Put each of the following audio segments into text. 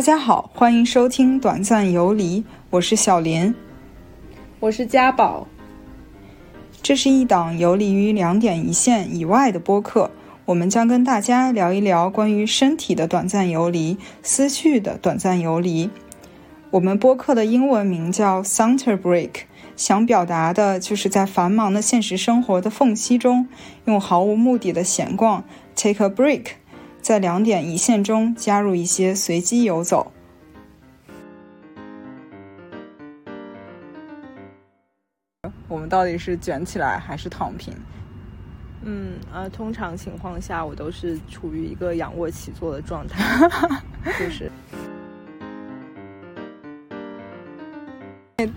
大家好，欢迎收听《短暂游离》，我是小林，我是家宝。这是一档游离于两点一线以外的播客，我们将跟大家聊一聊关于身体的短暂游离、思绪的短暂游离。我们播客的英文名叫 Center Break，想表达的就是在繁忙的现实生活的缝隙中，用毫无目的的闲逛 take a break。在两点一线中加入一些随机游走。我们到底是卷起来还是躺平？嗯呃，通常情况下我都是处于一个仰卧起坐的状态，就是。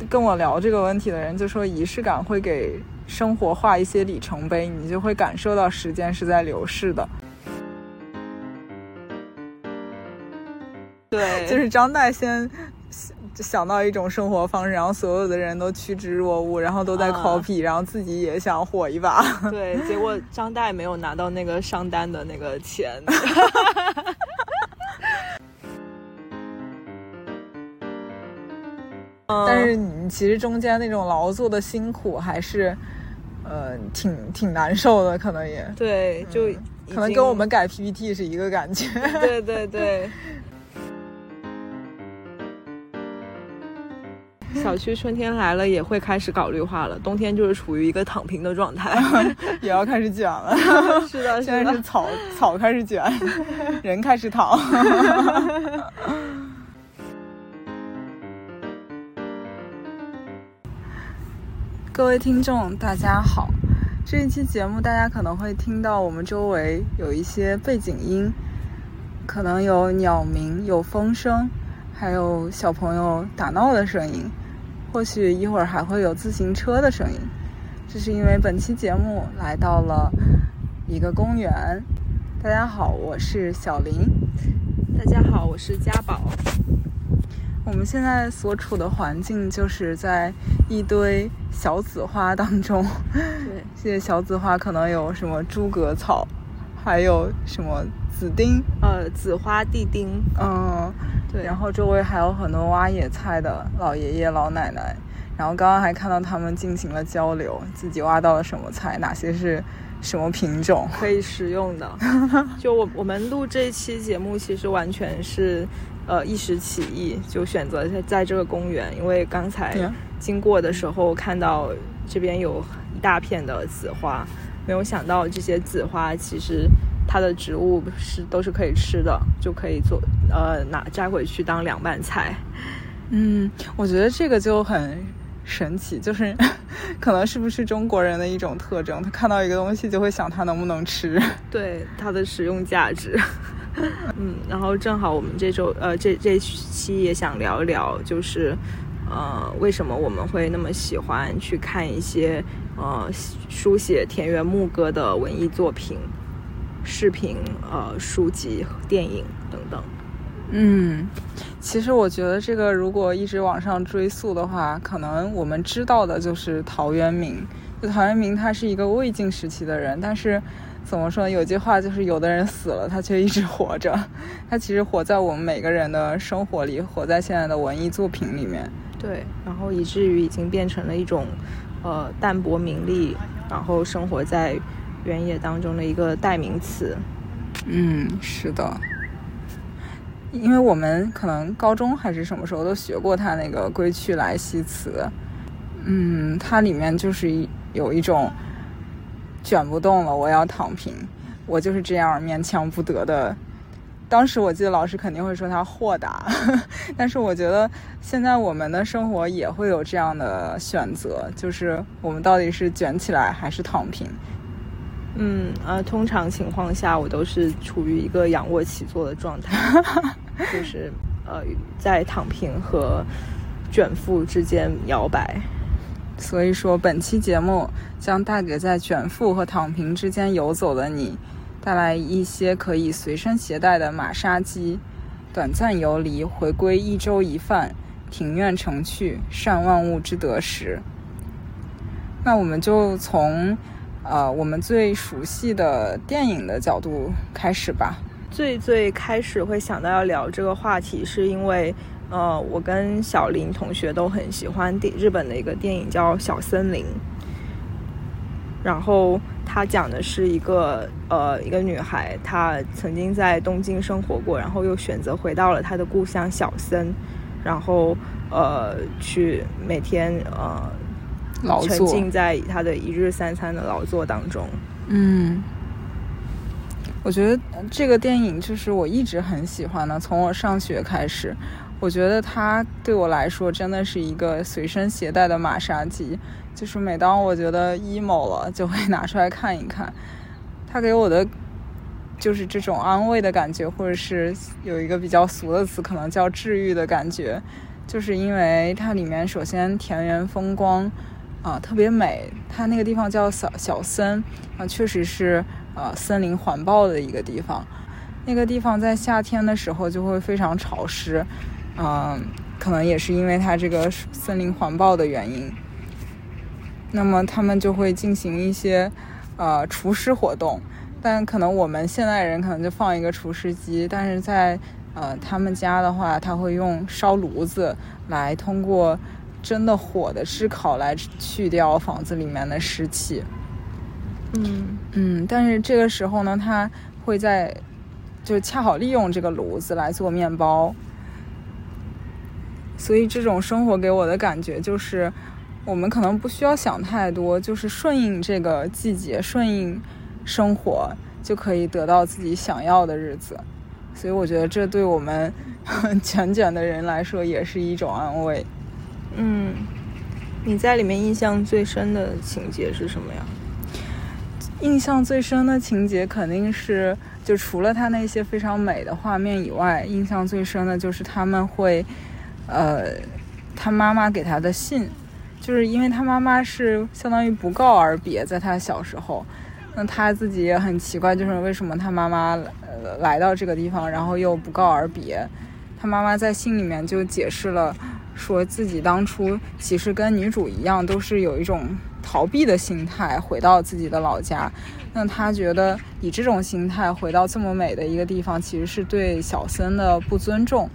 跟我聊这个问题的人就说，仪式感会给生活画一些里程碑，你就会感受到时间是在流逝的。对，就是张岱先想到一种生活方式，然后所有的人都趋之若鹜，然后都在 copy，然后自己也想火一把。对，结果张岱没有拿到那个商单的那个钱。但是你其实中间那种劳作的辛苦还是，呃，挺挺难受的，可能也对，就可能跟我们改 PPT 是一个感觉。对对对。小区春天来了也会开始搞绿化了，冬天就是处于一个躺平的状态，也要开始卷了。是的，现在是草草开始卷，人开始躺。各位听众，大家好，这一期节目大家可能会听到我们周围有一些背景音，可能有鸟鸣，有风声，还有小朋友打闹的声音。或许一会儿还会有自行车的声音，这是因为本期节目来到了一个公园。大家好，我是小林。大家好，我是家宝。我们现在所处的环境就是在一堆小紫花当中。对，这些小紫花可能有什么诸葛草，还有什么紫丁，呃，紫花地丁，嗯。对，然后周围还有很多挖野菜的老爷爷老奶奶，然后刚刚还看到他们进行了交流，自己挖到了什么菜，哪些是什么品种可以食用的。就我我们录这期节目，其实完全是呃一时起意，就选择在在这个公园，因为刚才经过的时候看到这边有一大片的紫花，没有想到这些紫花其实。它的植物是都是可以吃的，就可以做呃拿摘回去当凉拌菜。嗯，我觉得这个就很神奇，就是 可能是不是中国人的一种特征，他看到一个东西就会想它能不能吃，对它的使用价值。嗯，然后正好我们这周呃这这期也想聊一聊，就是呃为什么我们会那么喜欢去看一些呃书写田园牧歌的文艺作品。视频、呃，书籍、电影等等。嗯，其实我觉得这个如果一直往上追溯的话，可能我们知道的就是陶渊明。就陶渊明，他是一个魏晋时期的人，但是怎么说？有句话就是，有的人死了，他却一直活着。他其实活在我们每个人的生活里，活在现在的文艺作品里面。对，然后以至于已经变成了一种，呃，淡泊名利，然后生活在。原野当中的一个代名词，嗯，是的，因为我们可能高中还是什么时候都学过他那个《归去来兮辞》，嗯，它里面就是有一种卷不动了，我要躺平，我就是这样勉强不得的。当时我记得老师肯定会说他豁达，但是我觉得现在我们的生活也会有这样的选择，就是我们到底是卷起来还是躺平。嗯呃，通常情况下我都是处于一个仰卧起坐的状态，就是呃在躺平和卷腹之间摇摆。所以说，本期节目将带给在卷腹和躺平之间游走的你，带来一些可以随身携带的马杀鸡。短暂游离，回归一粥一饭，庭院成趣，善万物之得时。那我们就从。呃，我们最熟悉的电影的角度开始吧。最最开始会想到要聊这个话题，是因为呃，我跟小林同学都很喜欢电日本的一个电影叫《小森林》，然后他讲的是一个呃一个女孩，她曾经在东京生活过，然后又选择回到了她的故乡小森，然后呃去每天呃沉浸在他的一日三餐的劳作当中，嗯。我觉得这个电影就是我一直很喜欢的，从我上学开始，我觉得它对我来说真的是一个随身携带的马杀鸡。就是每当我觉得 emo 了，就会拿出来看一看。它给我的就是这种安慰的感觉，或者是有一个比较俗的词，可能叫治愈的感觉。就是因为它里面首先田园风光啊特别美，它那个地方叫小小森啊，确实是。呃，森林环抱的一个地方，那个地方在夏天的时候就会非常潮湿，嗯，可能也是因为它这个森林环抱的原因。那么他们就会进行一些呃除湿活动，但可能我们现代人可能就放一个除湿机，但是在呃他们家的话，他会用烧炉子来通过真的火的炙烤来去掉房子里面的湿气。嗯嗯，但是这个时候呢，他会在就恰好利用这个炉子来做面包，所以这种生活给我的感觉就是，我们可能不需要想太多，就是顺应这个季节，顺应生活，就可以得到自己想要的日子。所以我觉得这对我们 卷卷的人来说也是一种安慰。嗯，你在里面印象最深的情节是什么呀？印象最深的情节肯定是，就除了他那些非常美的画面以外，印象最深的就是他们会，呃，他妈妈给他的信，就是因为他妈妈是相当于不告而别，在他小时候，那他自己也很奇怪，就是为什么他妈妈呃来到这个地方，然后又不告而别，他妈妈在信里面就解释了，说自己当初其实跟女主一样，都是有一种。逃避的心态回到自己的老家，那他觉得以这种心态回到这么美的一个地方，其实是对小森的不尊重。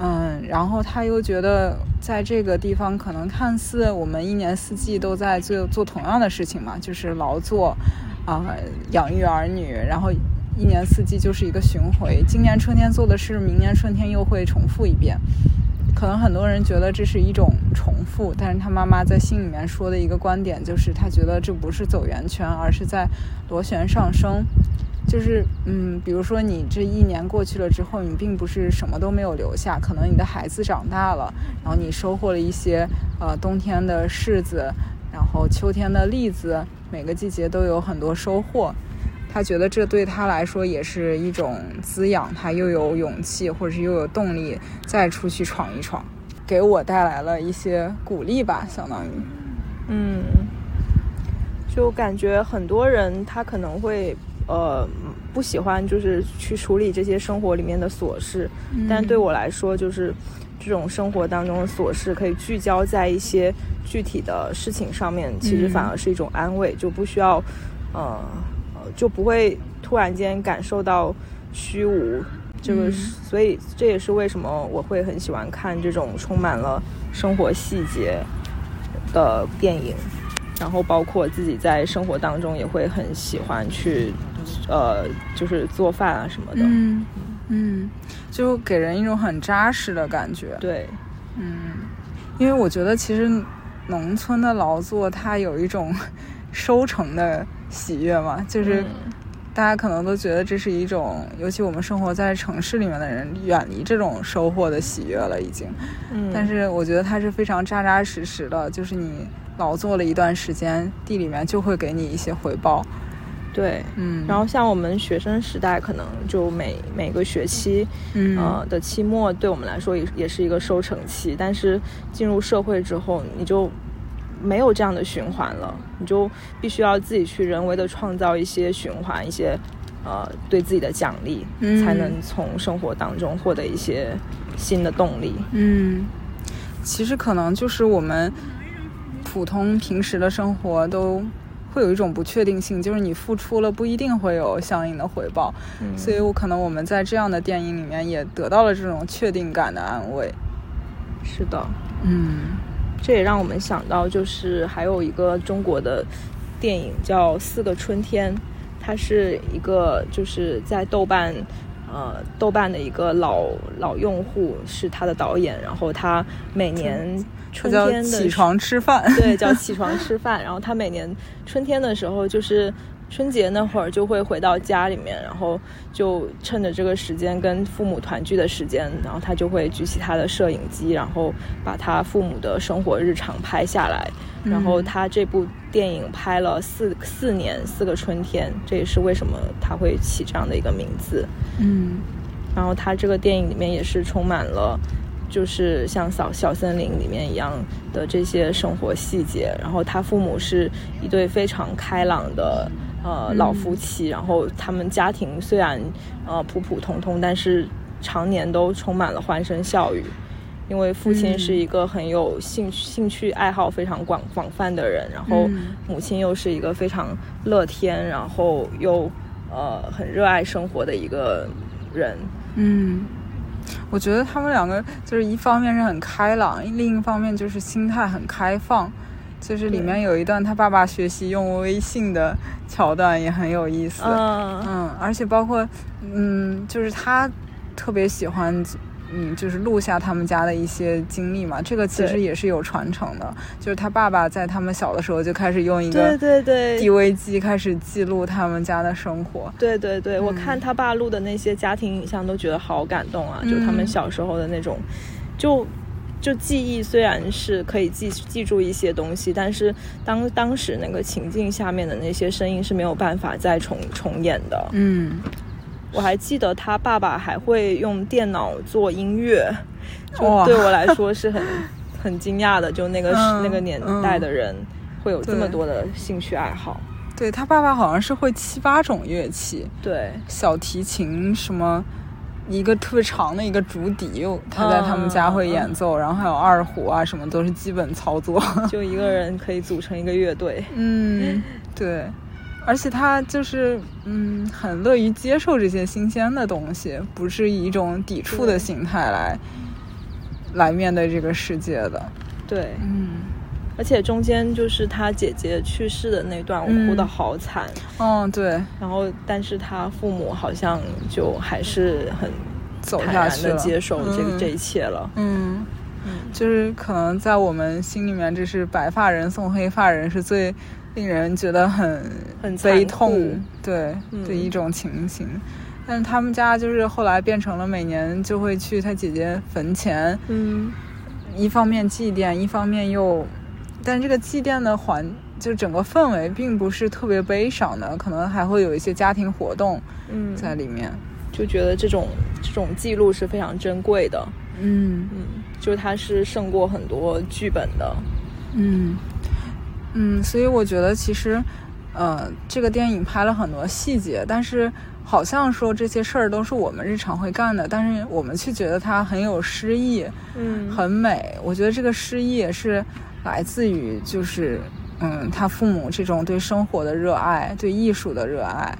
嗯，然后他又觉得在这个地方可能看似我们一年四季都在做做同样的事情嘛，就是劳作啊，养育儿女，然后一年四季就是一个巡回，今年春天做的事，明年春天又会重复一遍。可能很多人觉得这是一种重复，但是他妈妈在信里面说的一个观点就是，他觉得这不是走圆圈，而是在螺旋上升。就是，嗯，比如说你这一年过去了之后，你并不是什么都没有留下，可能你的孩子长大了，然后你收获了一些，呃，冬天的柿子，然后秋天的栗子，每个季节都有很多收获。他觉得这对他来说也是一种滋养，他又有勇气，或者是又有动力再出去闯一闯，给我带来了一些鼓励吧，相当于。嗯，就感觉很多人他可能会呃不喜欢就是去处理这些生活里面的琐事，但对我来说，就是这种生活当中的琐事可以聚焦在一些具体的事情上面，其实反而是一种安慰，就不需要呃。就不会突然间感受到虚无，这个，所以这也是为什么我会很喜欢看这种充满了生活细节的电影，然后包括自己在生活当中也会很喜欢去，呃，就是做饭啊什么的，嗯嗯，就给人一种很扎实的感觉，对，嗯，因为我觉得其实农村的劳作它有一种 收成的。喜悦嘛，就是大家可能都觉得这是一种，尤其我们生活在城市里面的人，远离这种收获的喜悦了已经。嗯，但是我觉得它是非常扎扎实实的，就是你劳作了一段时间，地里面就会给你一些回报。对，嗯。然后像我们学生时代，可能就每每个学期，呃的期末，对我们来说也也是一个收成期。但是进入社会之后，你就。没有这样的循环了，你就必须要自己去人为的创造一些循环，一些呃对自己的奖励，才能从生活当中获得一些新的动力。嗯，其实可能就是我们普通平时的生活都。会有一种不确定性，就是你付出了不一定会有相应的回报。所以我可能我们在这样的电影里面也得到了这种确定感的安慰。是的，嗯，这也让我们想到，就是还有一个中国的电影叫《四个春天》，它是一个就是在豆瓣。呃，豆瓣的一个老老用户是他的导演，然后他每年春天的起床吃饭，对，叫起床吃饭。然后他每年春天的时候就是。春节那会儿就会回到家里面，然后就趁着这个时间跟父母团聚的时间，然后他就会举起他的摄影机，然后把他父母的生活日常拍下来。然后他这部电影拍了四四年四个春天，这也是为什么他会起这样的一个名字。嗯，然后他这个电影里面也是充满了，就是像小小森林里面一样的这些生活细节。然后他父母是一对非常开朗的。呃，老夫妻，然后他们家庭虽然呃普普通通，但是常年都充满了欢声笑语，因为父亲是一个很有兴趣、兴趣爱好非常广广泛的人，然后母亲又是一个非常乐天，然后又呃很热爱生活的一个人。嗯，我觉得他们两个就是一方面是很开朗，另一方面就是心态很开放。就是里面有一段他爸爸学习用微信的桥段也很有意思，嗯，而且包括，嗯，就是他特别喜欢，嗯，就是录下他们家的一些经历嘛。这个其实也是有传承的，就是他爸爸在他们小的时候就开始用一个对对对 DV 机开始记录他们家的生活。对对对，我看他爸录的那些家庭影像都觉得好感动啊，就他们小时候的那种，就。就记忆虽然是可以记记住一些东西，但是当当时那个情境下面的那些声音是没有办法再重重演的。嗯，我还记得他爸爸还会用电脑做音乐，就对我来说是很很惊讶的。就那个那个年代的人会有这么多的兴趣爱好。对他爸爸好像是会七八种乐器，对小提琴什么。一个特别长的一个竹笛，他在他们家会演奏，然后还有二胡啊，什么都是基本操作。就一个人可以组成一个乐队。嗯，对，而且他就是嗯，很乐于接受这些新鲜的东西，不是以一种抵触的心态来来面对这个世界的。对，嗯。而且中间就是他姐姐去世的那段，我哭的好惨。嗯，对。然后，但是他父母好像就还是很走下去的接受这个这一切了。嗯嗯，就是可能在我们心里面，这是白发人送黑发人是最令人觉得很很悲痛，对的一种情形。但是他们家就是后来变成了每年就会去他姐姐坟前，嗯，一方面祭奠，一方面又。但这个祭奠的环，就整个氛围并不是特别悲伤的，可能还会有一些家庭活动，嗯，在里面，就觉得这种这种记录是非常珍贵的，嗯嗯，就它是胜过很多剧本的，嗯嗯，所以我觉得其实，呃，这个电影拍了很多细节，但是好像说这些事儿都是我们日常会干的，但是我们却觉得它很有诗意，嗯，很美。我觉得这个诗意也是。来自于就是，嗯，他父母这种对生活的热爱，对艺术的热爱，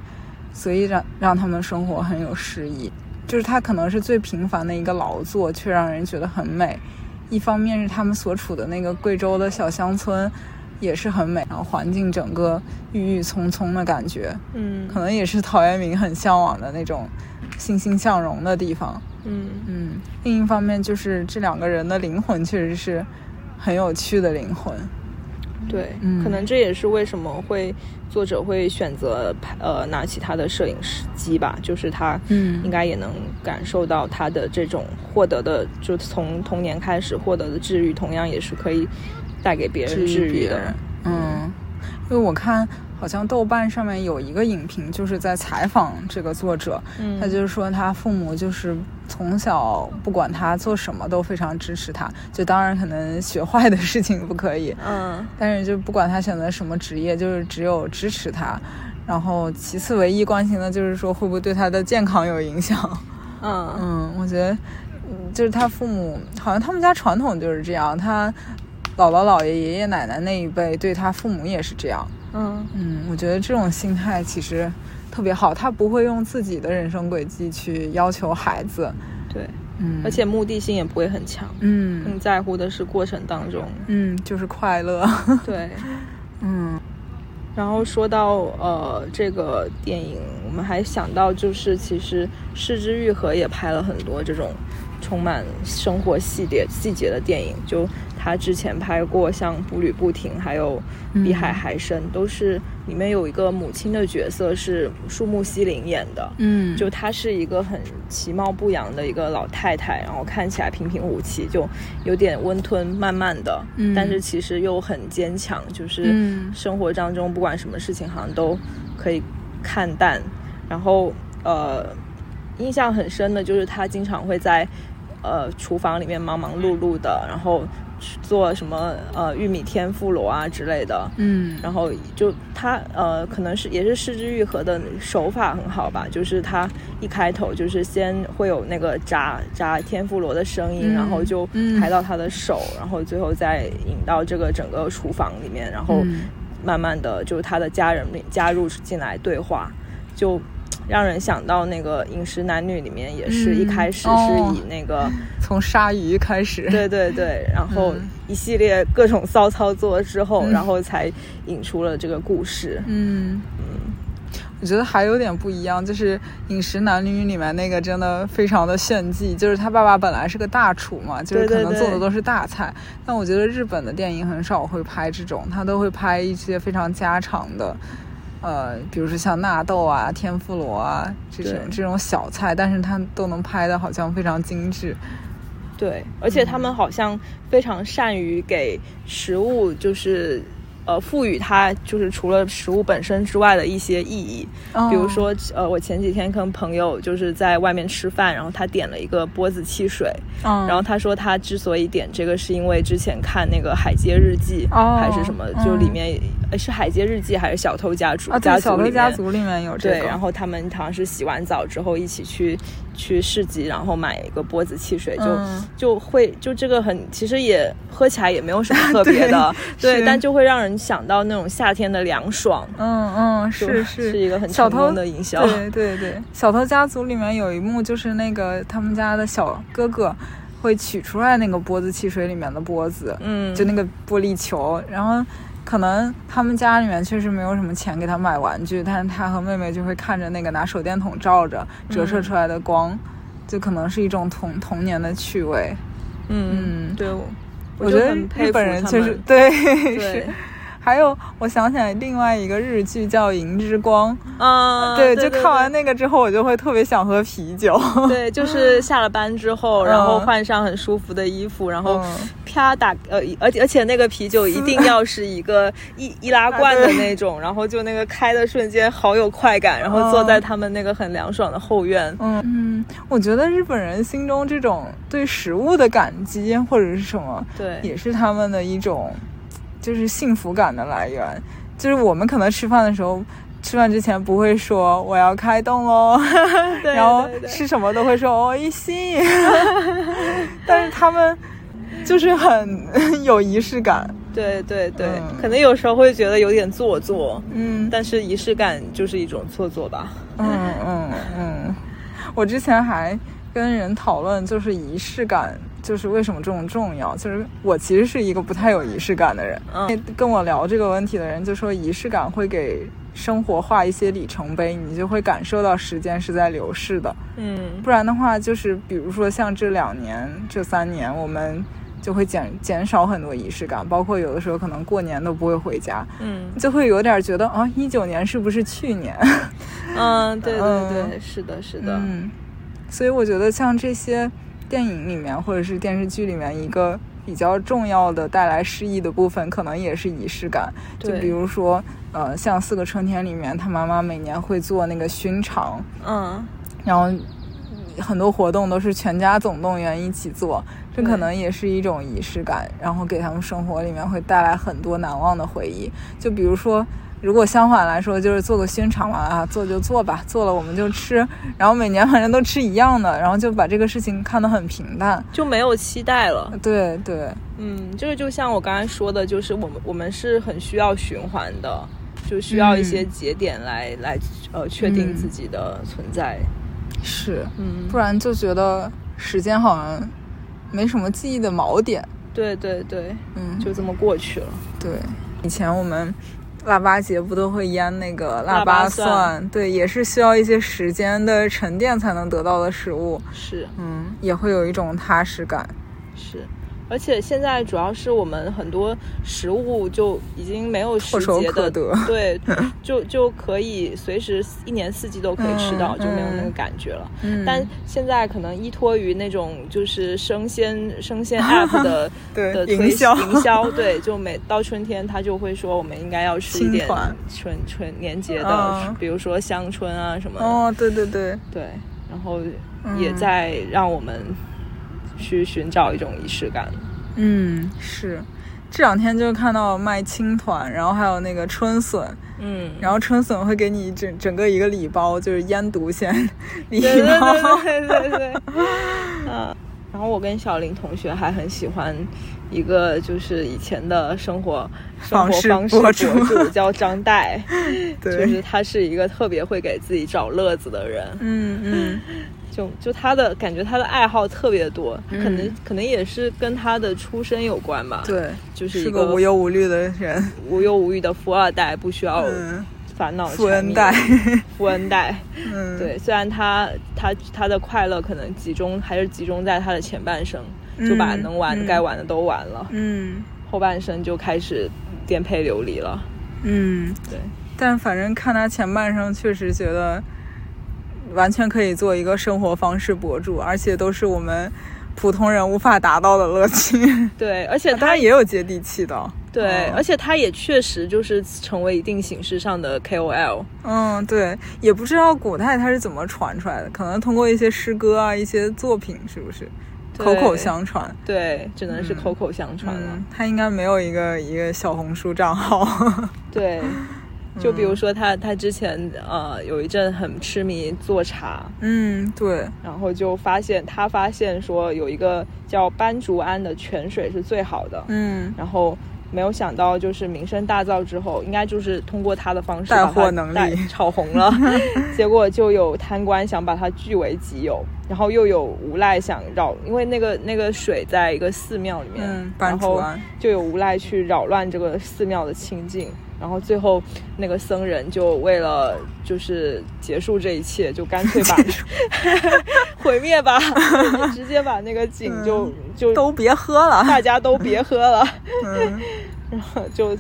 所以让让他们生活很有诗意。就是他可能是最平凡的一个劳作，却让人觉得很美。一方面是他们所处的那个贵州的小乡村，也是很美，然后环境整个郁郁葱葱的感觉，嗯，可能也是陶渊明很向往的那种欣欣向荣的地方，嗯嗯。另一方面就是这两个人的灵魂确实是。很有趣的灵魂，对，可能这也是为什么会作者会选择拍呃拿起他的摄影师机吧，就是他嗯。应该也能感受到他的这种获得的，就从童年开始获得的治愈，同样也是可以带给别人治愈的，嗯，因为我看。好像豆瓣上面有一个影评，就是在采访这个作者，他就是说他父母就是从小不管他做什么都非常支持他，就当然可能学坏的事情不可以，嗯，但是就不管他选择什么职业，就是只有支持他，然后其次唯一关心的就是说会不会对他的健康有影响，嗯嗯，我觉得就是他父母好像他们家传统就是这样，他。姥姥姥爷爷爷奶奶那一辈对他父母也是这样。嗯嗯，我觉得这种心态其实特别好，他不会用自己的人生轨迹去要求孩子。对，嗯，而且目的性也不会很强。嗯，更在乎的是过程当中。嗯，就是快乐。对，嗯。然后说到呃这个电影，我们还想到就是其实失之愈合也拍了很多这种充满生活细节细节的电影，就。他之前拍过像《步履不停》，还有《比海还深》，都是里面有一个母亲的角色是树木希林演的。嗯，就她是一个很其貌不扬的一个老太太，然后看起来平平无奇，就有点温吞慢慢的，但是其实又很坚强。就是生活当中不管什么事情，好像都可以看淡。然后呃，印象很深的就是他经常会在呃厨房里面忙忙碌碌的，然后。做什么呃玉米天妇罗啊之类的，嗯，然后就他呃可能是也是失之愈合的手法很好吧，就是他一开头就是先会有那个炸炸天妇罗的声音，然后就拍到他的手，然后最后再引到这个整个厨房里面，然后慢慢的就是他的家人加入进来对话，就。让人想到那个《饮食男女》里面也是一开始是以那个 从鲨鱼开始，对对对，然后一系列各种骚操作之后，然后才引出了这个故事。嗯嗯，我觉得还有点不一样，就是《饮食男女》里面那个真的非常的炫技，就是他爸爸本来是个大厨嘛，就是可能做的都是大菜，但我觉得日本的电影很少会拍这种，他都会拍一些非常家常的。呃，比如说像纳豆啊、天妇罗啊这种这种小菜，但是它都能拍的好像非常精致。对，而且他们好像非常善于给食物，就是。呃，赋予它就是除了食物本身之外的一些意义，比如说，呃，我前几天跟朋友就是在外面吃饭，然后他点了一个波子汽水，然后他说他之所以点这个是因为之前看那个《海街日记》还是什么，就里面是《海街日记》还是《小偷家族》小偷家族里面有这个。对，然后他们好像是洗完澡之后一起去。去市集，然后买一个波子汽水，就就会就这个很，其实也喝起来也没有什么特别的，对，但就会让人想到那种夏天的凉爽。嗯嗯，是是，是一个很成功的营销。对对对，小偷家族里面有一幕，就是那个他们家的小哥哥会取出来那个波子汽水里面的波子，嗯，就那个玻璃球，然后。可能他们家里面确实没有什么钱给他买玩具，但是他和妹妹就会看着那个拿手电筒照着折射出来的光，就可能是一种童童年的趣味。嗯嗯，对，我觉得日本人确实对是。还有，我想起来另外一个日剧叫《银之光》啊，对，就看完那个之后，我就会特别想喝啤酒。对，就是下了班之后，然后换上很舒服的衣服，然后啪打呃，而且而且那个啤酒一定要是一个易易拉罐的那种，然后就那个开的瞬间好有快感，然后坐在他们那个很凉爽的后院。嗯嗯，我觉得日本人心中这种对食物的感激或者是什么，对，也是他们的一种。就是幸福感的来源，就是我们可能吃饭的时候，吃饭之前不会说我要开动喽，然后吃什么都会说哦一心，但是他们就是很有仪式感，对对对，可能有时候会觉得有点做作，嗯，但是仪式感就是一种做作吧，嗯嗯嗯，我之前还跟人讨论，就是仪式感。就是为什么这种重要？就是我其实是一个不太有仪式感的人。嗯，跟我聊这个问题的人就说，仪式感会给生活画一些里程碑，你就会感受到时间是在流逝的。嗯，不然的话，就是比如说像这两年、这三年，我们就会减减少很多仪式感，包括有的时候可能过年都不会回家。嗯，就会有点觉得啊，一九年是不是去年？嗯，对对对，是的，是的。嗯，所以我觉得像这些。电影里面或者是电视剧里面一个比较重要的带来诗意的部分，可能也是仪式感。就比如说，呃，像《四个春天》里面，他妈妈每年会做那个熏肠，嗯，然后很多活动都是全家总动员一起做，这可能也是一种仪式感，然后给他们生活里面会带来很多难忘的回忆。就比如说，如果相反来说，就是做个宣传嘛啊，做就做吧，做了我们就吃，然后每年反正都吃一样的，然后就把这个事情看得很平淡，就没有期待了。对对，嗯，就是就像我刚才说的，就是我们我们是很需要循环的，就需要一些节点来来呃确定自己的存在。是，嗯，不然就觉得时间好像没什么记忆的锚点。对对对，嗯，就这么过去了。对，以前我们腊八节不都会腌那个腊八蒜？对，也是需要一些时间的沉淀才能得到的食物。是，嗯，也会有一种踏实感。是。而且现在主要是我们很多食物就已经没有时节的，对，就就可以随时一年四季都可以吃到，就没有那个感觉了。但现在可能依托于那种就是生鲜生鲜 app 的的营销，营销对，就每到春天他就会说我们应该要吃一点春春年节的，比如说香椿啊什么。哦，对对对对，然后也在让我们。去寻找一种仪式感。嗯，是，这两天就看到卖青团，然后还有那个春笋。嗯，然后春笋会给你整整个一个礼包，就是腌笃鲜礼包。对对对对。嗯，然后我跟小林同学还很喜欢一个，就是以前的生活生活方式博主，叫张岱。对，就是他是一个特别会给自己找乐子的人。嗯嗯。就就他的感觉，他的爱好特别多，可能可能也是跟他的出身有关吧。对，就是一个无忧无虑的人，无忧无虑的富二代，不需要烦恼。富恩代，富恩代。嗯，对，虽然他他他的快乐可能集中还是集中在他的前半生，就把能玩该玩的都玩了。嗯，后半生就开始颠沛流离了。嗯，对。但反正看他前半生，确实觉得。完全可以做一个生活方式博主，而且都是我们普通人无法达到的乐趣。对，而且 他也有接地气的。对，而且他也确实就是成为一定形式上的 KOL。嗯，对，也不知道古代他是怎么传出来的，可能通过一些诗歌啊、一些作品，是不是口口相传？对，只能是口口相传了。他应该没有一个一个小红书账号。对。就比如说他，他之前呃有一阵很痴迷做茶，嗯，对，然后就发现他发现说有一个叫斑竹庵的泉水是最好的，嗯，然后没有想到就是名声大噪之后，应该就是通过他的方式带货能力炒红了，结果就有贪官想把他据为己有，然后又有无赖想扰，因为那个那个水在一个寺庙里面，然后就有无赖去扰乱这个寺庙的清净。然后最后，那个僧人就为了就是结束这一切，就干脆把 毁灭吧，直接把那个井就就都别喝了，大家都别喝了，然后就。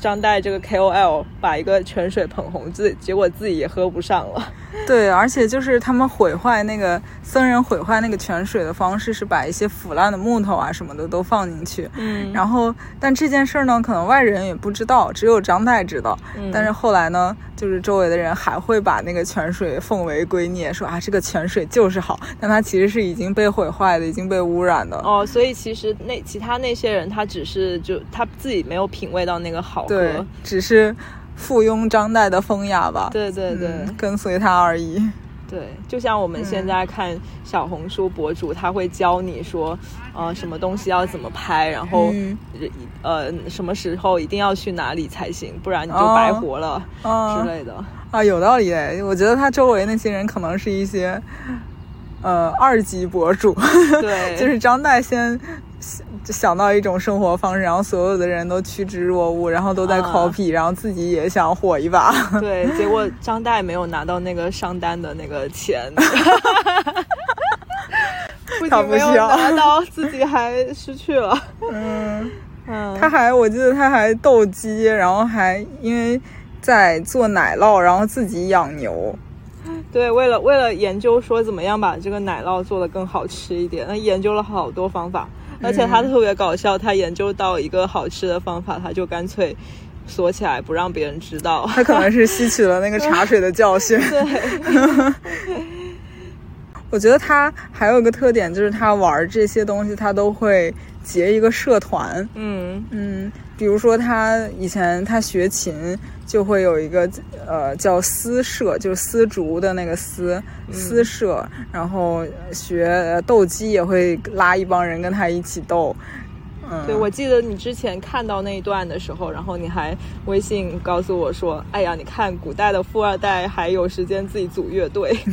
张岱这个 KOL 把一个泉水捧红，自结果自己也喝不上了。对，而且就是他们毁坏那个僧人毁坏那个泉水的方式是把一些腐烂的木头啊什么的都放进去。嗯。然后，但这件事儿呢，可能外人也不知道，只有张岱知道。嗯。但是后来呢，就是周围的人还会把那个泉水奉为圭臬，说啊这个泉水就是好，但它其实是已经被毁坏的，已经被污染的。哦，所以其实那其他那些人他只是就他自己没有品味到那个好。对，只是附庸张岱的风雅吧。对对对，跟随他而已。对，就像我们现在看小红书博主，他会教你说，呃，什么东西要怎么拍，然后呃，什么时候一定要去哪里才行，不然你就白活了之类的。啊，有道理诶，我觉得他周围那些人可能是一些呃二级博主。对，就是张岱先。就想到一种生活方式，然后所有的人都趋之若鹜，然后都在 copy，然后自己也想火一把。对，结果张岱没有拿到那个上单的那个钱，不仅没有拿到，自己还失去了。嗯嗯，他还我记得他还斗鸡，然后还因为在做奶酪，然后自己养牛。对，为了为了研究说怎么样把这个奶酪做的更好吃一点，那研究了好多方法，而且他特别搞笑，他研究到一个好吃的方法，他就干脆锁起来不让别人知道。他可能是吸取了那个茶水的教训。对。我觉得他还有一个特点，就是他玩这些东西，他都会结一个社团。嗯嗯，比如说他以前他学琴，就会有一个呃叫丝社，就是丝竹的那个丝丝社，然后学斗鸡也会拉一帮人跟他一起斗。对，我记得你之前看到那一段的时候，然后你还微信告诉我说：“哎呀，你看古代的富二代还有时间自己组乐队。”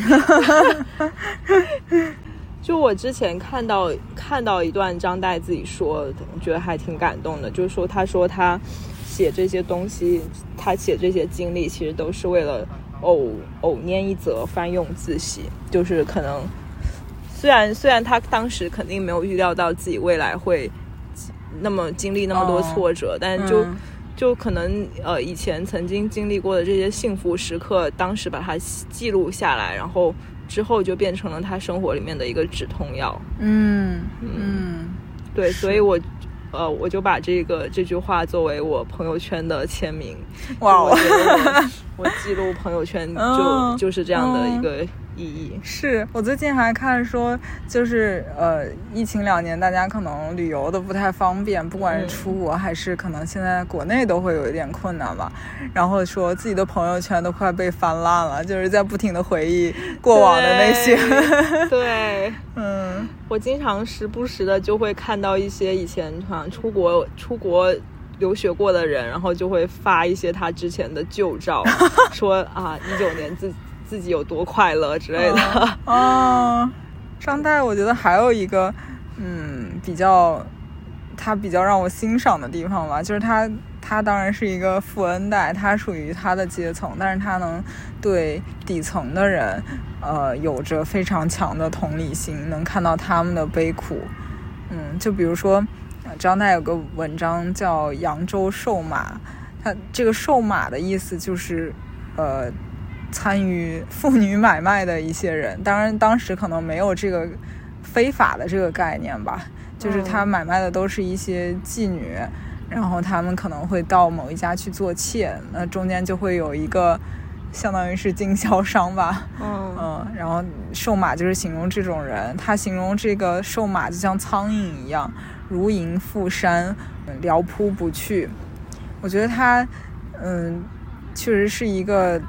就我之前看到看到一段张岱自己说，我觉得还挺感动的。就是说，他说他写这些东西，他写这些经历，其实都是为了偶偶念一则，翻用自喜。就是可能虽然虽然他当时肯定没有预料到自己未来会。那么经历那么多挫折，但就就可能呃以前曾经经历过的这些幸福时刻，当时把它记录下来，然后之后就变成了他生活里面的一个止痛药。嗯嗯，对，所以我呃我就把这个这句话作为我朋友圈的签名。哇，我觉得我记录朋友圈就 就是这样的一个。意义是我最近还看说，就是呃，疫情两年，大家可能旅游都不太方便，不管是出国还是可能现在国内都会有一点困难吧。然后说自己的朋友圈都快被翻烂了，就是在不停的回忆过往的那些。对，嗯，我经常时不时的就会看到一些以前好像出国出国留学过的人，然后就会发一些他之前的旧照，说啊，一九年自己。自己有多快乐之类的啊，张岱，我觉得还有一个，嗯，比较他比较让我欣赏的地方吧，就是他他当然是一个富恩代，他属于他的阶层，但是他能对底层的人，呃，有着非常强的同理心，能看到他们的悲苦。嗯，就比如说张岱有个文章叫《扬州瘦马》，他这个瘦马的意思就是，呃。参与妇女买卖的一些人，当然当时可能没有这个非法的这个概念吧，就是他买卖的都是一些妓女，然后他们可能会到某一家去做妾，那中间就会有一个相当于是经销商吧，嗯嗯，然后瘦马就是形容这种人，他形容这个瘦马就像苍蝇一样，如蝇附山，撩扑不去。我觉得他，嗯，确实是一个。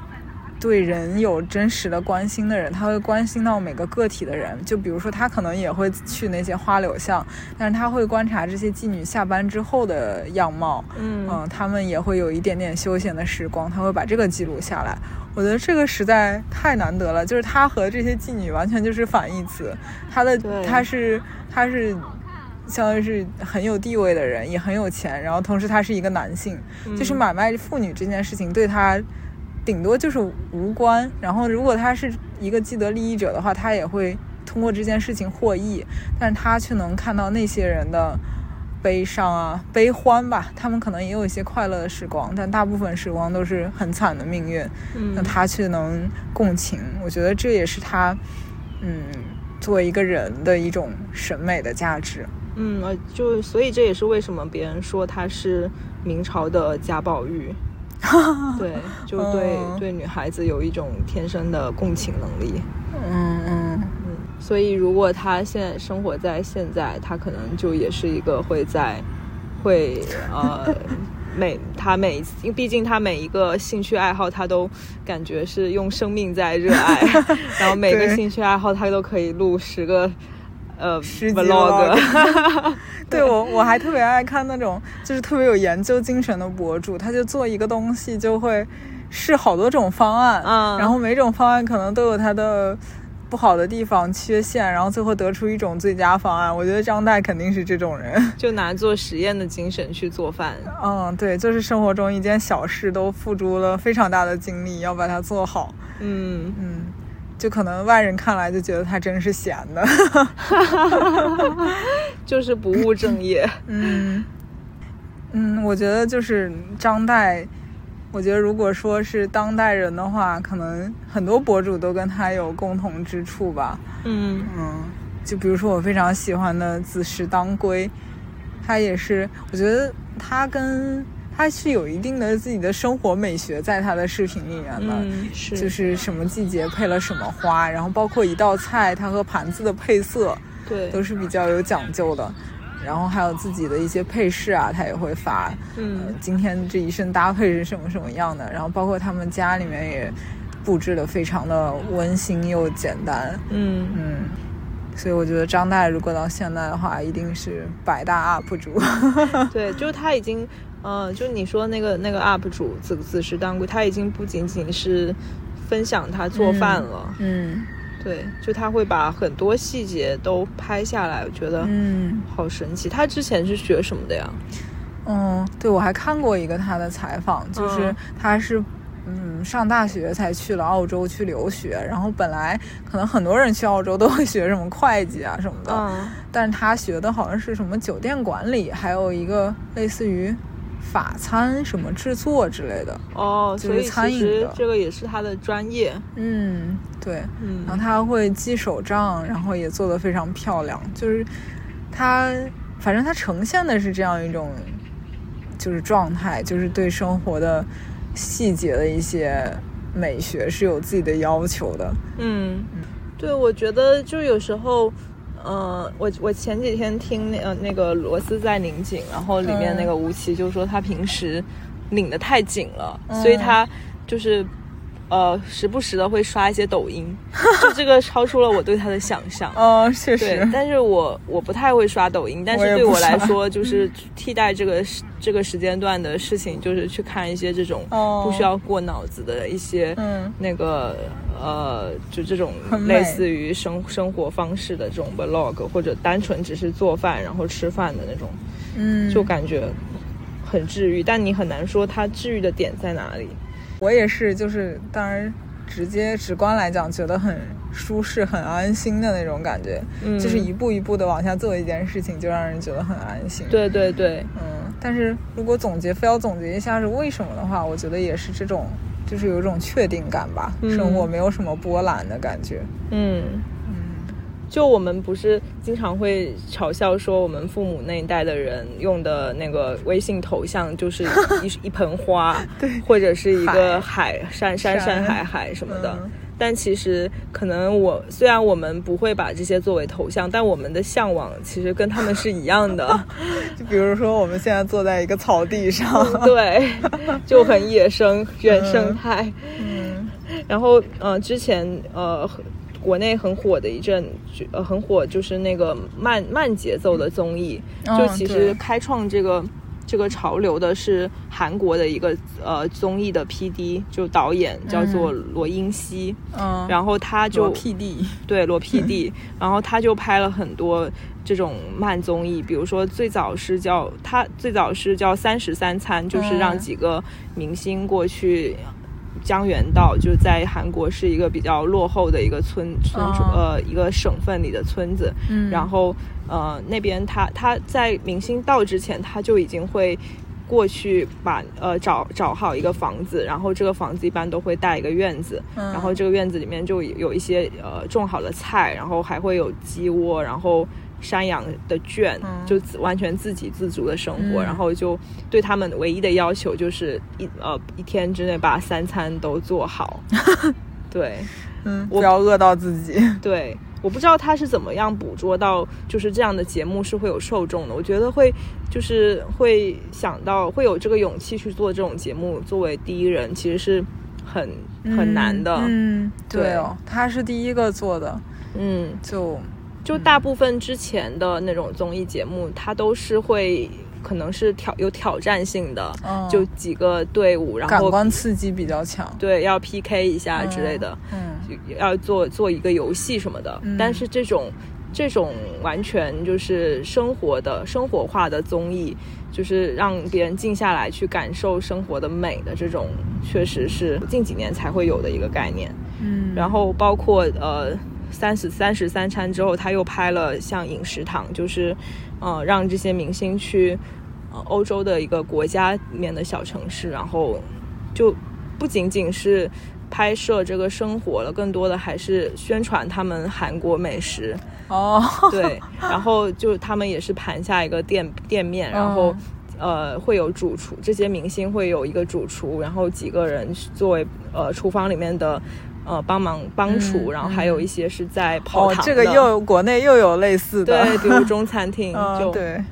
对人有真实的关心的人，他会关心到每个个体的人。就比如说，他可能也会去那些花柳巷，但是他会观察这些妓女下班之后的样貌。嗯嗯，他们也会有一点点休闲的时光，他会把这个记录下来。我觉得这个实在太难得了，就是他和这些妓女完全就是反义词。他的他是他是相当于是很有地位的人，也很有钱，然后同时他是一个男性，就是买卖妇女这件事情对他。顶多就是无关，然后如果他是一个既得利益者的话，他也会通过这件事情获益，但是他却能看到那些人的悲伤啊、悲欢吧。他们可能也有一些快乐的时光，但大部分时光都是很惨的命运。那他却能共情，我觉得这也是他，嗯，作为一个人的一种审美的价值。嗯，就所以这也是为什么别人说他是明朝的贾宝玉。对，就对对女孩子有一种天生的共情能力。嗯嗯嗯，所以如果她现在生活在现在，她可能就也是一个会在会呃每他每因为毕竟他每一个兴趣爱好他都感觉是用生命在热爱，然后每个兴趣爱好他都可以录十个。呃，vlog，对我我还特别爱看那种就是特别有研究精神的博主，他就做一个东西就会试好多种方案，嗯，然后每种方案可能都有它的不好的地方、缺陷，然后最后得出一种最佳方案。我觉得张岱肯定是这种人，就拿做实验的精神去做饭。嗯，对，就是生活中一件小事都付出了非常大的精力要把它做好。嗯嗯。就可能外人看来就觉得他真是闲的，就是不务正业。嗯嗯，我觉得就是张岱，我觉得如果说是当代人的话，可能很多博主都跟他有共同之处吧。嗯嗯，就比如说我非常喜欢的子时当归，他也是，我觉得他跟。他是有一定的自己的生活美学在他的视频里面的，是就是什么季节配了什么花，然后包括一道菜，它和盘子的配色，对，都是比较有讲究的。然后还有自己的一些配饰啊，他也会发。嗯，今天这一身搭配是什么什么样的？然后包括他们家里面也布置的非常的温馨又简单。嗯嗯，所以我觉得张岱如果到现在的话，一定是百大 UP 主。对，就是他已经，呃，就你说那个那个 UP 主子子时当归，他已经不仅仅是分享他做饭了。嗯。对，就他会把很多细节都拍下来，我觉得嗯，好神奇。他之前是学什么的呀？嗯，对，我还看过一个他的采访，就是他是嗯上大学才去了澳洲去留学，然后本来可能很多人去澳洲都会学什么会计啊什么的，嗯，但是他学的好像是什么酒店管理，还有一个类似于。法餐什么制作之类的哦，就是餐饮的，这个也是他的专业。嗯，对，嗯，然后他会记手账，然后也做得非常漂亮。就是他，反正他呈现的是这样一种，就是状态，就是对生活的细节的一些美学是有自己的要求的。嗯，对，我觉得就有时候。嗯，我我前几天听那呃那个螺丝在拧紧，然后里面那个吴奇就说他平时拧的太紧了，所以他就是。呃，时不时的会刷一些抖音，就这个超出了我对他的想象。嗯，确实。对，但是我我不太会刷抖音，但是对我来说，就是替代这个这个时间段的事情，就是去看一些这种不需要过脑子的一些，嗯，那个呃，就这种类似于生生活方式的这种 vlog，或者单纯只是做饭然后吃饭的那种，嗯，就感觉很治愈，但你很难说它治愈的点在哪里。我也是，就是当然直接直观来讲，觉得很舒适、很安心的那种感觉，就是一步一步的往下做一件事情，就让人觉得很安心。对对对，嗯。但是如果总结，非要总结一下是为什么的话，我觉得也是这种，就是有一种确定感吧，生活没有什么波澜的感觉。嗯。就我们不是经常会嘲笑说，我们父母那一代的人用的那个微信头像就是一 一盆花，对，或者是一个海山山山海海什么的。但其实可能我虽然我们不会把这些作为头像，但我们的向往其实跟他们是一样的。就比如说我们现在坐在一个草地上，对，就很野生原生态。嗯，然后呃，之前呃。国内很火的一阵，呃，很火就是那个慢慢节奏的综艺，就其实开创这个这个潮流的是韩国的一个呃综艺的 P D，就导演叫做罗英熙，嗯，然后他就 P D，对罗 P D，然后他就拍了很多这种慢综艺，比如说最早是叫他最早是叫三十三餐，就是让几个明星过去。江原道就在韩国是一个比较落后的一个村村呃一个省份里的村子，嗯，然后呃那边他他在明星到之前他就已经会过去把呃找找好一个房子，然后这个房子一般都会带一个院子，然后这个院子里面就有一些呃种好的菜，然后还会有鸡窝，然后。山羊的圈就完全自给自足的生活，然后就对他们唯一的要求就是一呃一天之内把三餐都做好。对，嗯，不要饿到自己。对，我不知道他是怎么样捕捉到，就是这样的节目是会有受众的。我觉得会就是会想到会有这个勇气去做这种节目，作为第一人其实是很很难的。嗯，对哦，他是第一个做的。嗯，就。就大部分之前的那种综艺节目，它都是会可能是挑有挑战性的，就几个队伍，然后感官刺激比较强，对，要 PK 一下之类的，嗯，要做做一个游戏什么的。但是这种这种完全就是生活的生活化的综艺，就是让别人静下来去感受生活的美的这种，确实是近几年才会有的一个概念。嗯，然后包括呃。三十三十三餐之后，他又拍了像饮食堂，就是，呃，让这些明星去，呃，欧洲的一个国家里面的小城市，然后就不仅仅是拍摄这个生活了，更多的还是宣传他们韩国美食。哦，对，然后就他们也是盘下一个店店面，然后呃会有主厨，这些明星会有一个主厨，然后几个人作为呃厨房里面的呃帮忙帮厨，然后还有一些是在跑堂这个又国内又有类似的，对，比如中餐厅 就对。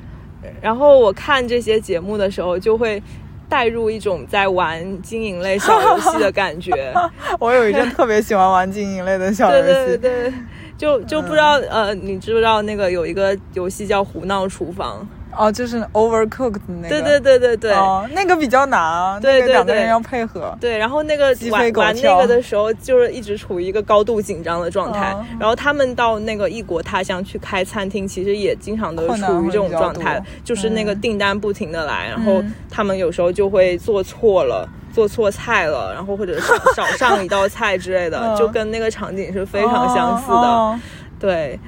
然后我看这些节目的时候，就会带入一种在玩经营类小游戏的感觉。我有一阵特别喜欢玩经营类的小游戏，对对对，就就不知道呃，你知不知道那个有一个游戏叫《胡闹厨房》。哦，就是 overcooked 那个，对对对对对，哦，那个比较难啊，对对，两个人要配合。对，然后那个玩玩那个的时候，就是一直处于一个高度紧张的状态。然后他们到那个异国他乡去开餐厅，其实也经常都处于这种状态，就是那个订单不停的来，然后他们有时候就会做错了，做错菜了，然后或者少少上一道菜之类的，就跟那个场景是非常相似的，对。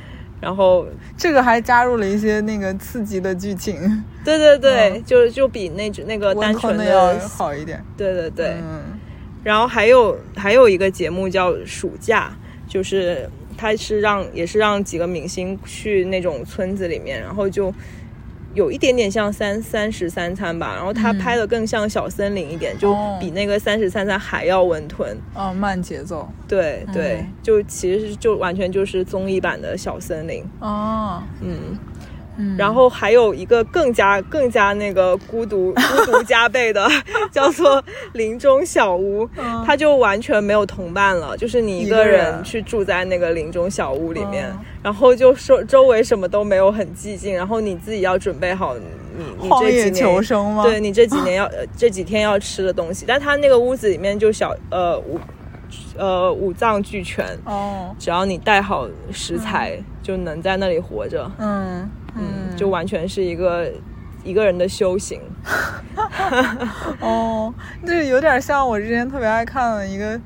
然后这个还加入了一些那个刺激的剧情，对对对，就就比那那个单纯的要好一点，对对对。然后还有还有一个节目叫暑假，就是它是让也是让几个明星去那种村子里面，然后就。有一点点像三三十三餐吧，然后他拍的更像小森林一点，就比那个三十三餐还要温吞。哦，慢节奏。对对，就其实就完全就是综艺版的小森林。哦，嗯。然后还有一个更加更加那个孤独 孤独加倍的，叫做林中小屋，它就完全没有同伴了，就是你一个人去住在那个林中小屋里面，然后就说周围什么都没有，很寂静，然后你自己要准备好你你这几年求生吗？对你这几年要这几天要吃的东西，但他那个屋子里面就小呃五呃五脏俱全哦，只要你带好食材就能在那里活着，嗯。嗯，就完全是一个一个人的修行。哦，这有点像我之前特别爱看的一个，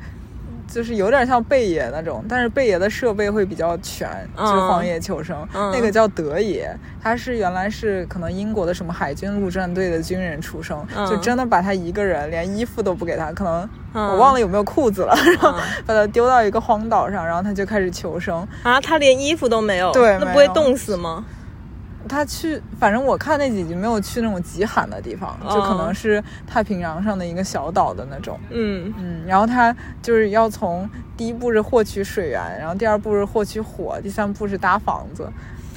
就是有点像贝爷那种，但是贝爷的设备会比较全，就是《荒野求生》那个叫德爷，他是原来是可能英国的什么海军陆战队的军人出生，就真的把他一个人连衣服都不给他，可能我忘了有没有裤子了，然后把他丢到一个荒岛上，然后他就开始求生。啊，他连衣服都没有，对，那不会冻死吗？他去，反正我看那几集没有去那种极寒的地方，就可能是太平洋上的一个小岛的那种。嗯嗯，然后他就是要从第一步是获取水源，然后第二步是获取火，第三步是搭房子，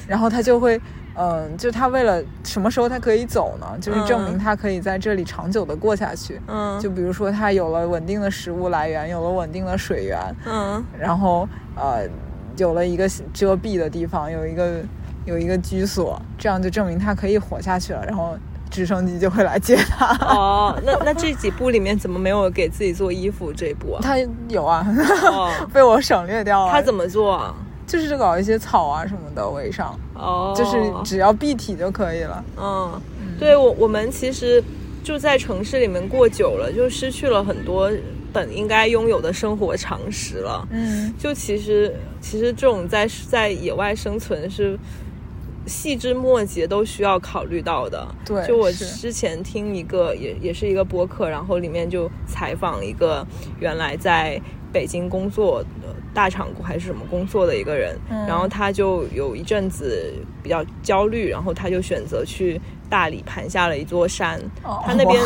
然后他就会，嗯，就他为了什么时候他可以走呢？就是证明他可以在这里长久的过下去。嗯，就比如说他有了稳定的食物来源，有了稳定的水源，嗯，然后呃，有了一个遮蔽的地方，有一个。有一个居所，这样就证明他可以活下去了，然后直升机就会来接他。哦，那那这几部里面怎么没有给自己做衣服这一部啊？他有啊，被我省略掉了。他怎么做啊？就是搞一些草啊什么的围上。哦，就是只要蔽体就可以了。嗯，对我我们其实就在城市里面过久了，就失去了很多。本应该拥有的生活常识了，嗯，就其实其实这种在在野外生存是细枝末节都需要考虑到的。对，就我之前听一个也也是一个播客，然后里面就采访一个原来在北京工作的大厂还是什么工作的一个人，然后他就有一阵子比较焦虑，然后他就选择去。大理盘下了一座山，他那边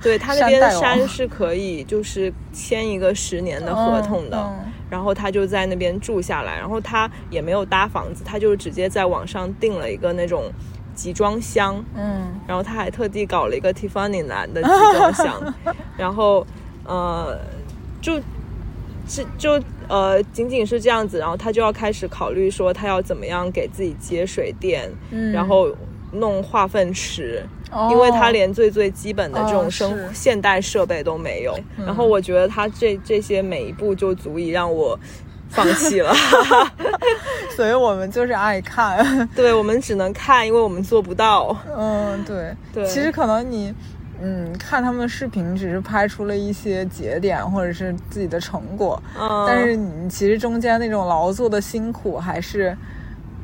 对他那边山是可以就是签一个十年的合同的，然后他就在那边住下来，然后他也没有搭房子，他就直接在网上订了一个那种集装箱，嗯，然后他还特地搞了一个 Tiffany 蓝的集装箱，然后呃就就就呃仅仅是这样子，然后他就要开始考虑说他要怎么样给自己接水电，嗯然后。弄化粪池，因为他连最最基本的这种生现代设备都没有。然后我觉得他这这些每一步就足以让我放弃了。所以我们就是爱看，对我们只能看，因为我们做不到。嗯，对对。其实可能你嗯看他们的视频，只是拍出了一些节点或者是自己的成果，但是你其实中间那种劳作的辛苦还是。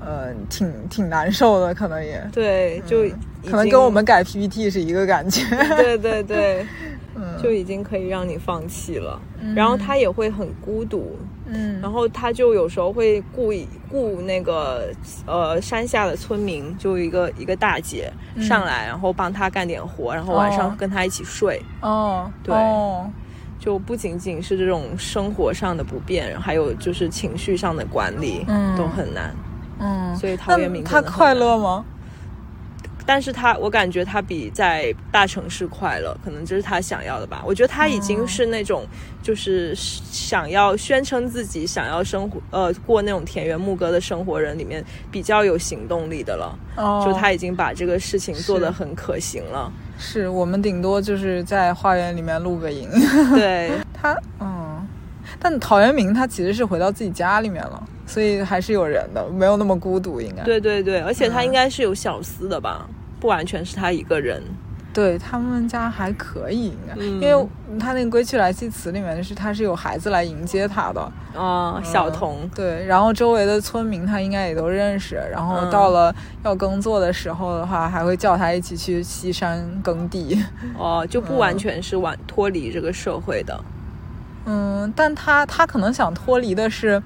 呃，挺挺难受的，可能也。对，就可能跟我们改 PPT 是一个感觉。对对对，嗯，就已经可以让你放弃了。然后他也会很孤独，嗯，然后他就有时候会雇雇那个呃山下的村民，就一个一个大姐上来，然后帮他干点活，然后晚上跟他一起睡。哦，对，就不仅仅是这种生活上的不便，还有就是情绪上的管理，嗯，都很难。嗯，所以陶渊明他快乐吗？但是他，我感觉他比在大城市快乐，可能这是他想要的吧。我觉得他已经是那种，就是想要宣称自己想要生活，呃，过那种田园牧歌的生活人里面比较有行动力的了。哦，就他已经把这个事情做得很可行了。是我们顶多就是在花园里面露个营。对 他，嗯，但陶渊明他其实是回到自己家里面了，所以还是有人的，没有那么孤独，应该。对对对，而且他应该是有小厮的吧。不完全是他一个人，对他们家还可以，应该，因为他那个《归去来兮辞》里面是他是有孩子来迎接他的。啊，小童。对，然后周围的村民他应该也都认识，然后到了要耕作的时候的话，还会叫他一起去西山耕地。哦，就不完全是完脱离这个社会的，嗯，但他他可能想脱离的是。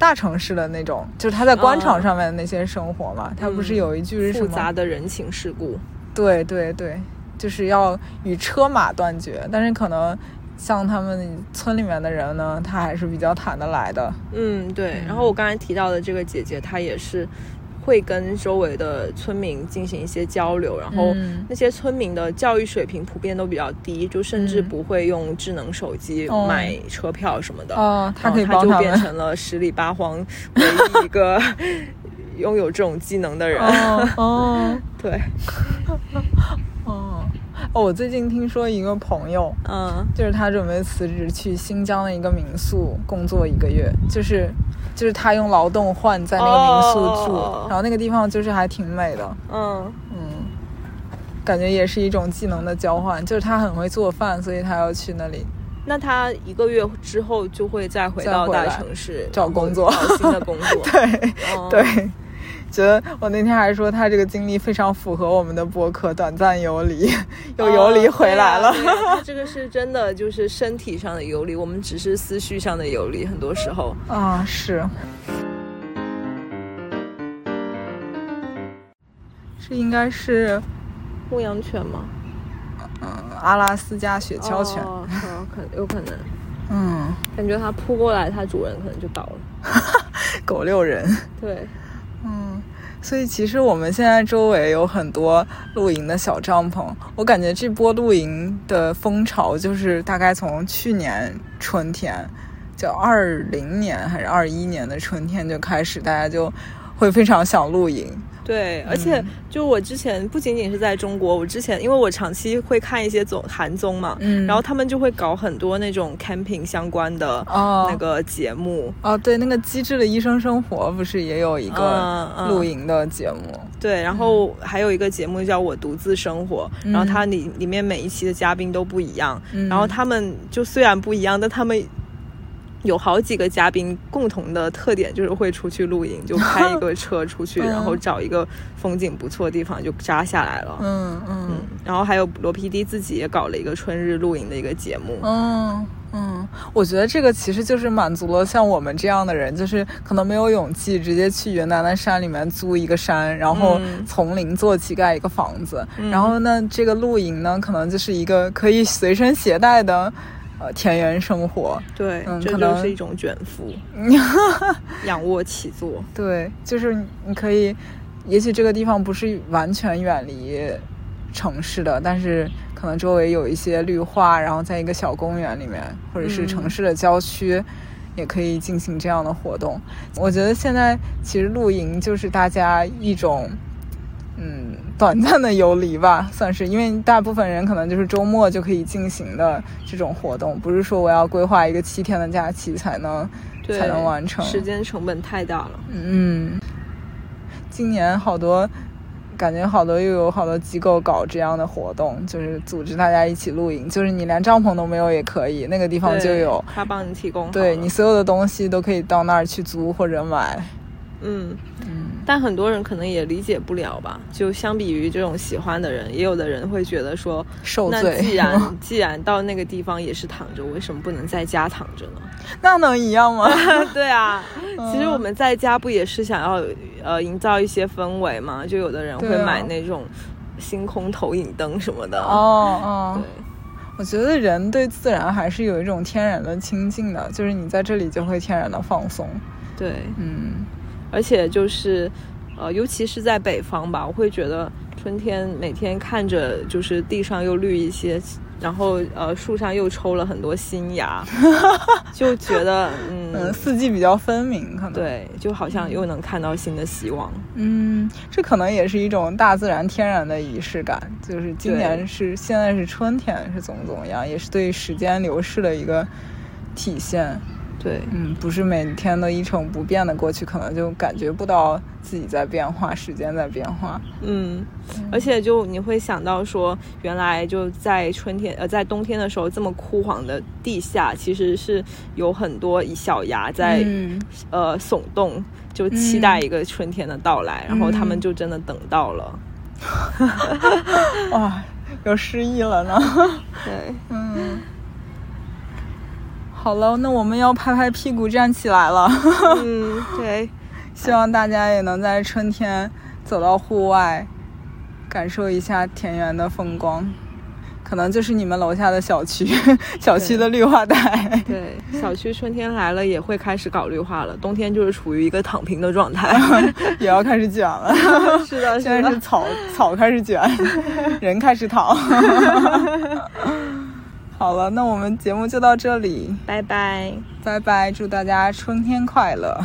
大城市的那种，就是他在官场上面的那些生活嘛。他不是有一句是什么？复杂的人情世故。对对对，就是要与车马断绝。但是可能像他们村里面的人呢，他还是比较谈得来的。嗯，对。然后我刚才提到的这个姐姐，她也是。会跟周围的村民进行一些交流，然后那些村民的教育水平普遍都比较低，就甚至不会用智能手机买车票什么的。哦，他可以他就变成了十里八荒唯一一个 拥有这种技能的人。哦，对。哦，哦，我最近听说一个朋友，嗯，就是他准备辞职去新疆的一个民宿工作一个月，就是。就是他用劳动换在那个民宿住，然后那个地方就是还挺美的。嗯嗯，感觉也是一种技能的交换。就是他很会做饭，所以他要去那里。那他一个月之后就会再回到大城市找工作，找新的工作。对对。觉得我那天还说他这个经历非常符合我们的博客，短暂游离，又游离回来了。他这个是真的，就是身体上的游离，我们只是思绪上的游离，很多时候啊是。这应该是牧羊犬吗？嗯，阿拉斯加雪橇犬。哦，可有可能。嗯，感觉它扑过来，它主人可能就倒了。狗遛人。对。所以其实我们现在周围有很多露营的小帐篷。我感觉这波露营的风潮就是大概从去年春天，就二零年还是二一年的春天就开始，大家就会非常想露营。对，而且就我之前不仅仅是在中国，我之前因为我长期会看一些综韩综嘛，嗯，然后他们就会搞很多那种 camping 相关的那个节目。哦，对，那个机智的医生生活不是也有一个露营的节目？对，然后还有一个节目叫我独自生活，然后它里里面每一期的嘉宾都不一样，然后他们就虽然不一样，但他们。有好几个嘉宾共同的特点就是会出去露营，就开一个车出去，然后找一个风景不错的地方就扎下来了。嗯嗯。然后还有罗 PD 自己也搞了一个春日露营的一个节目。嗯嗯，我觉得这个其实就是满足了像我们这样的人，就是可能没有勇气直接去云南的山里面租一个山，然后从零做起盖一个房子。然后呢，这个露营呢，可能就是一个可以随身携带的。呃，田园生活，对，嗯，这就是一种卷福，仰卧起坐，对，就是你可以，也许这个地方不是完全远离城市的，但是可能周围有一些绿化，然后在一个小公园里面，或者是城市的郊区，也可以进行这样的活动。我觉得现在其实露营就是大家一种。嗯，短暂的游离吧，算是，因为大部分人可能就是周末就可以进行的这种活动，不是说我要规划一个七天的假期才能才能完成，时间成本太大了。嗯，今年好多，感觉好多又有好多机构搞这样的活动，就是组织大家一起露营，就是你连帐篷都没有也可以，那个地方就有，他帮你提供，对你所有的东西都可以到那儿去租或者买。嗯嗯。但很多人可能也理解不了吧？就相比于这种喜欢的人，也有的人会觉得说，受罪。那既然 既然到那个地方也是躺着，为什么不能在家躺着呢？那能一样吗？对啊，其实我们在家不也是想要呃营造一些氛围吗？就有的人会买那种星空投影灯什么的。哦哦，对。我觉得人对自然还是有一种天然的亲近的，就是你在这里就会天然的放松。对，嗯，而且就是，呃，尤其是在北方吧，我会觉得春天每天看着就是地上又绿一些。然后，呃，树上又抽了很多新芽，就觉得，嗯，四季比较分明，可能对，就好像又能看到新的希望。嗯，这可能也是一种大自然天然的仪式感，就是今年是现在是春天，是怎么怎么样，也是对时间流逝的一个体现。对，嗯，不是每天都一成不变的过去，可能就感觉不到自己在变化，时间在变化。嗯，而且就你会想到说，原来就在春天，呃，在冬天的时候，这么枯黄的地下，其实是有很多小芽在，呃，耸动，就期待一个春天的到来，然后他们就真的等到了。哇，有诗意了呢。对，嗯。好了，那我们要拍拍屁股站起来了。嗯，对，希望大家也能在春天走到户外，感受一下田园的风光。可能就是你们楼下的小区，小区的绿化带。对，小区春天来了也会开始搞绿化了，冬天就是处于一个躺平的状态，也要开始卷了。是的，现在是草草开始卷，人开始躺。好了，那我们节目就到这里，拜拜，拜拜，祝大家春天快乐。